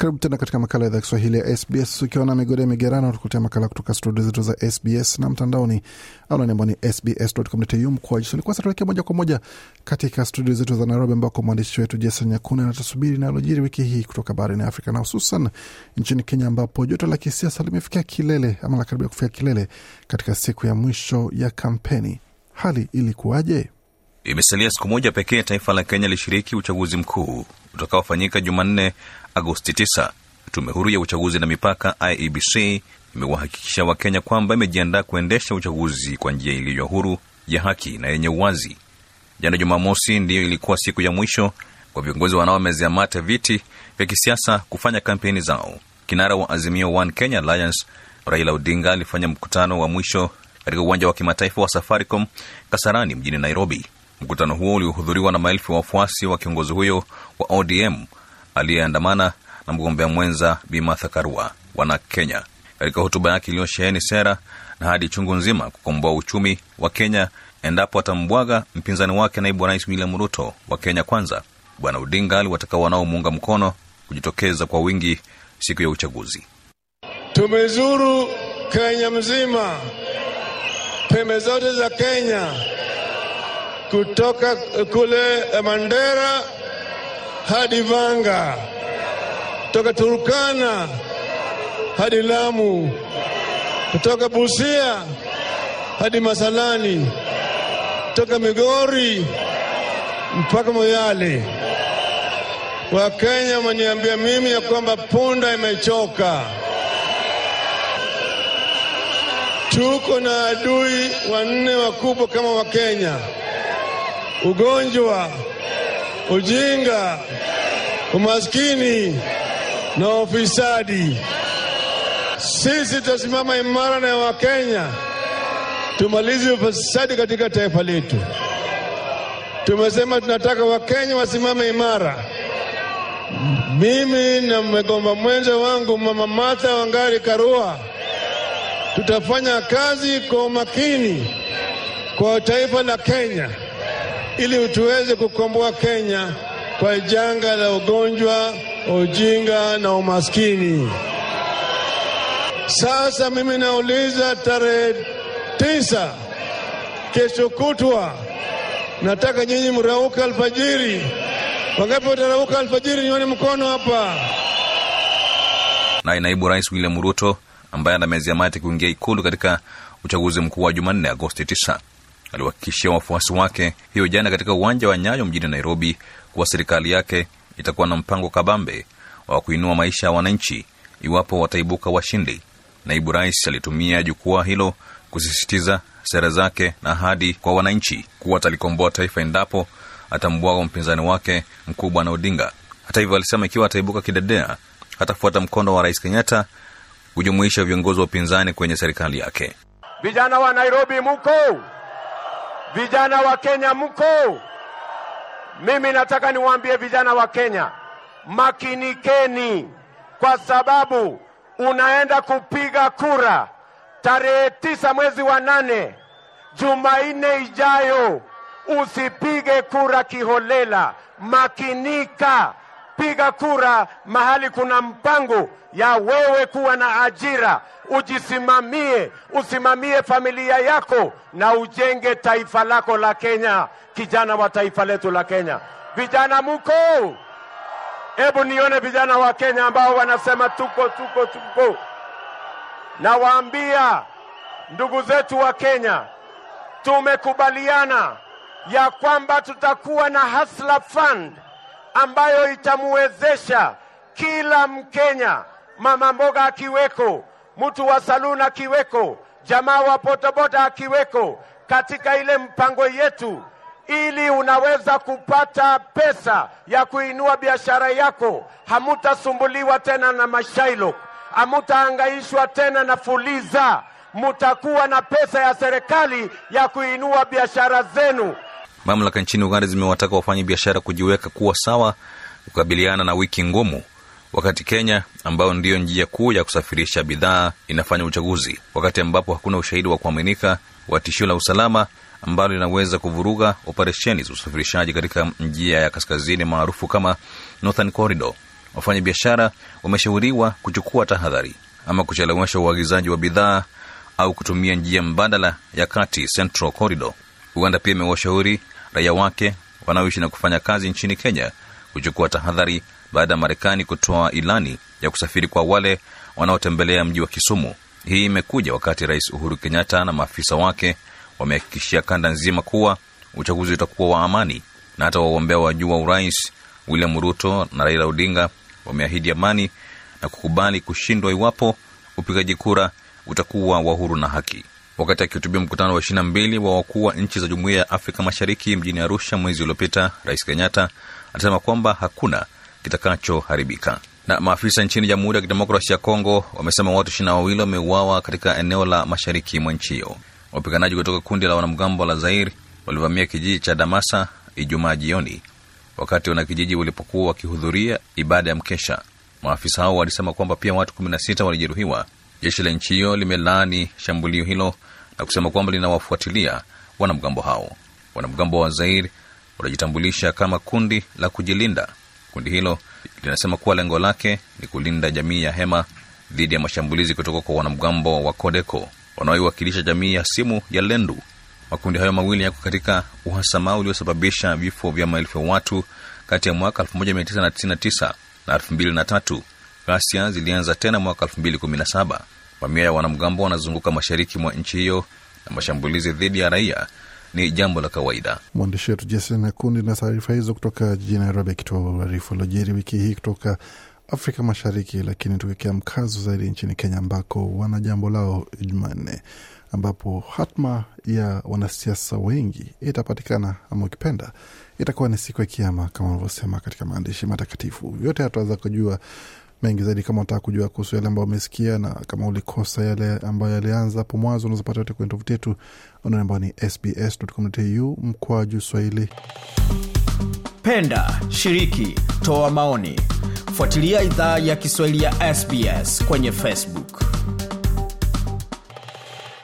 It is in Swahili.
karibu tena katika makala ya idhaa kiswahili ya sbs ukiwa na migode migerano tukuletea makala kutoka studio zetu za sbs na mtandaoni. Anwani ambao ni sbs.com.au mkwajisoni kwanza tuelekea moja kwa moja katika studio zetu za nairobi ambako mwandishi wetu jason nyakuni anatusubiri nalojiri wiki hii kutoka barani afrika na hususan nchini kenya ambapo joto la kisiasa limefikia kilele ama la karibia kufikia kilele katika siku ya mwisho ya kampeni. Hali ilikuwaje Imesalia siku moja pekee taifa la Kenya lishiriki uchaguzi mkuu utakaofanyika Jumanne, Agosti 9. Tume huru ya uchaguzi na mipaka IEBC imewahakikisha Wakenya kwamba imejiandaa kuendesha uchaguzi kwa njia iliyo huru, ya haki na yenye uwazi. Jana Jumamosi ndiyo ilikuwa siku ya mwisho kwa viongozi wanaomezea mate viti vya kisiasa kufanya kampeni zao. Kinara wa Azimio One Kenya Alliance Raila Odinga alifanya mkutano wa mwisho katika uwanja wa kimataifa wa Safaricom Kasarani mjini Nairobi. Mkutano huo uliohudhuriwa na maelfu ya wafuasi wa kiongozi huyo wa ODM aliyeandamana na mgombea mwenza Bi Martha Karua wana Kenya. Katika hotuba yake iliyosheheni sera na hadi chungu nzima kukomboa uchumi wa Kenya endapo atambwaga mpinzani wake naibu rais William Ruto wa Kenya Kwanza, Bwana Odinga aliwataka wanaomuunga mkono kujitokeza kwa wingi siku ya uchaguzi. Tumezuru Kenya mzima, pembe zote za Kenya, kutoka kule Mandera hadi Vanga, kutoka Turkana hadi Lamu, kutoka Busia hadi Masalani, kutoka Migori mpaka Moyale. Wakenya wameniambia mimi ya kwamba punda imechoka. Tuko na adui wanne wakubwa kama Wakenya: ugonjwa, ujinga, umaskini na ufisadi. Sisi tutasimama imara na Wakenya, tumalize ufisadi katika taifa letu. Tumesema tunataka Wakenya wasimame imara. Mimi na mgomba mwenza wangu Mama Martha Wangari Karua tutafanya kazi kwa umakini kwa taifa la Kenya ili tuweze kukomboa Kenya kwa janga la ugonjwa, ujinga na umaskini. Sasa mimi nauliza, tarehe tisa, kesho kutwa, nataka nyinyi mrauka alfajiri. Wangapi watarauka alfajiri? Nione mkono hapa. Naye naibu rais William Ruto ambaye anamezia mate kuingia ikulu katika uchaguzi mkuu wa Jumanne Agosti 9 aliwahakikishia wafuasi wake hiyo jana katika uwanja wa Nyayo mjini Nairobi kuwa serikali yake itakuwa na mpango kabambe wa kuinua maisha ya wananchi iwapo wataibuka washindi. Naibu rais alitumia jukwaa hilo kusisitiza sera zake na ahadi kwa wananchi kuwa atalikomboa taifa endapo atambwaga mpinzani wake mkuu Bwana Odinga. Hata hivyo, alisema ikiwa ataibuka kidedea hatafuata mkondo wa Rais Kenyatta kujumuisha viongozi wa upinzani kwenye serikali yake. Vijana wa Nairobi muko, vijana wa Kenya mko? Mimi nataka niwaambie vijana wa Kenya, makinikeni, kwa sababu unaenda kupiga kura tarehe tisa mwezi wa nane, Jumanne ijayo. Usipige kura kiholela, makinika, piga kura mahali kuna mpango ya wewe kuwa na ajira, ujisimamie, usimamie familia yako na ujenge taifa lako la Kenya, kijana wa taifa letu la Kenya. Vijana muko, hebu nione vijana wa Kenya ambao wanasema tuko tuko tuko. Nawaambia ndugu zetu wa Kenya, tumekubaliana ya kwamba tutakuwa na Hustler Fund ambayo itamwezesha kila Mkenya, mama mboga akiweko, mtu wa saluni akiweko, jamaa wa bodaboda akiweko, katika ile mpango yetu, ili unaweza kupata pesa ya kuinua biashara yako. Hamutasumbuliwa tena na mashailo, hamutaangaishwa tena na fuliza, mutakuwa na pesa ya serikali ya kuinua biashara zenu. Mamlaka nchini Uganda zimewataka wafanya biashara kujiweka kuwa sawa kukabiliana na wiki ngumu wakati Kenya ambayo ndiyo njia kuu ya kusafirisha bidhaa inafanya uchaguzi, wakati ambapo hakuna ushahidi wa kuaminika wa tishio la usalama ambalo linaweza kuvuruga operesheni za usafirishaji katika njia ya kaskazini maarufu kama Northern Corridor. Wafanya biashara wameshauriwa kuchukua tahadhari ama kuchelewesha uagizaji wa bidhaa au kutumia njia mbadala ya kati Central Corridor. Uganda pia imewashauri raia wake wanaoishi na kufanya kazi nchini Kenya kuchukua tahadhari baada ya Marekani kutoa ilani ya kusafiri kwa wale wanaotembelea mji wa Kisumu. Hii imekuja wakati Rais Uhuru Kenyatta na maafisa wake wamehakikishia kanda nzima kuwa uchaguzi utakuwa wa amani, na hata wagombea wa juu wa urais William Ruto na Raila Odinga wameahidi amani na kukubali kushindwa iwapo upigaji kura utakuwa wa huru na haki. Wakati akihutubia mkutano wa ishirini na mbili wa wakuu wa nchi za Jumuiya ya Afrika Mashariki mjini Arusha mwezi uliopita, Rais Kenyatta alisema kwamba hakuna kitakachoharibika. Na maafisa nchini Jamhuri ya Kidemokrasia ya Kongo wamesema watu ishirini na wawili wameuawa katika eneo la mashariki mwa nchi hiyo. Wapiganaji kutoka kundi la wanamgambo la Zair walivamia kijiji cha Damasa Ijumaa jioni wakati wanakijiji walipokuwa wakihudhuria ibada ya mkesha. Maafisa hao walisema kwamba pia watu kumi na sita walijeruhiwa. Jeshi la nchi hiyo limelaani shambulio hilo na kusema kwamba linawafuatilia wanamgambo hao. Wanamgambo wa Zair wanajitambulisha kama kundi la kujilinda. Kundi hilo linasema kuwa lengo lake ni kulinda jamii ya Hema dhidi ya mashambulizi kutoka kwa wanamgambo wa Kodeko wanaoiwakilisha jamii ya Simu ya Lendu. Makundi hayo mawili yako katika uhasama uliosababisha vifo vya maelfu ya watu kati ya mwaka 1999 na 2003. Ghasia zilianza tena mwaka 217 Mamia ya wanamgambo wanazunguka mashariki mwa nchi hiyo na mashambulizi dhidi ya raia ni jambo la kawaida. Mwandishi wetu Jason akundi na taarifa hizo kutoka jijini Nairobi, akitoa arifu lojeri wiki hii kutoka Afrika Mashariki. Lakini tukiwekea mkazo zaidi nchini Kenya, ambako wana jambo lao Jumanne, ambapo hatma ya wanasiasa wengi itapatikana ama ukipenda itakuwa ni siku ya Kiama kama wanavyosema katika maandishi matakatifu. Yote hataweza kujua mengi zaidi. Kama unataka kujua kuhusu yale ambayo umesikia na kama ulikosa yale ambayo yalianza hapo mwanzo, unazopata yote kwenye tovuti yetu anaone ambao ni sbs.com.au mkwaju Swahili. Penda, shiriki, toa maoni, fuatilia idhaa ya Kiswahili ya SBS kwenye Facebook.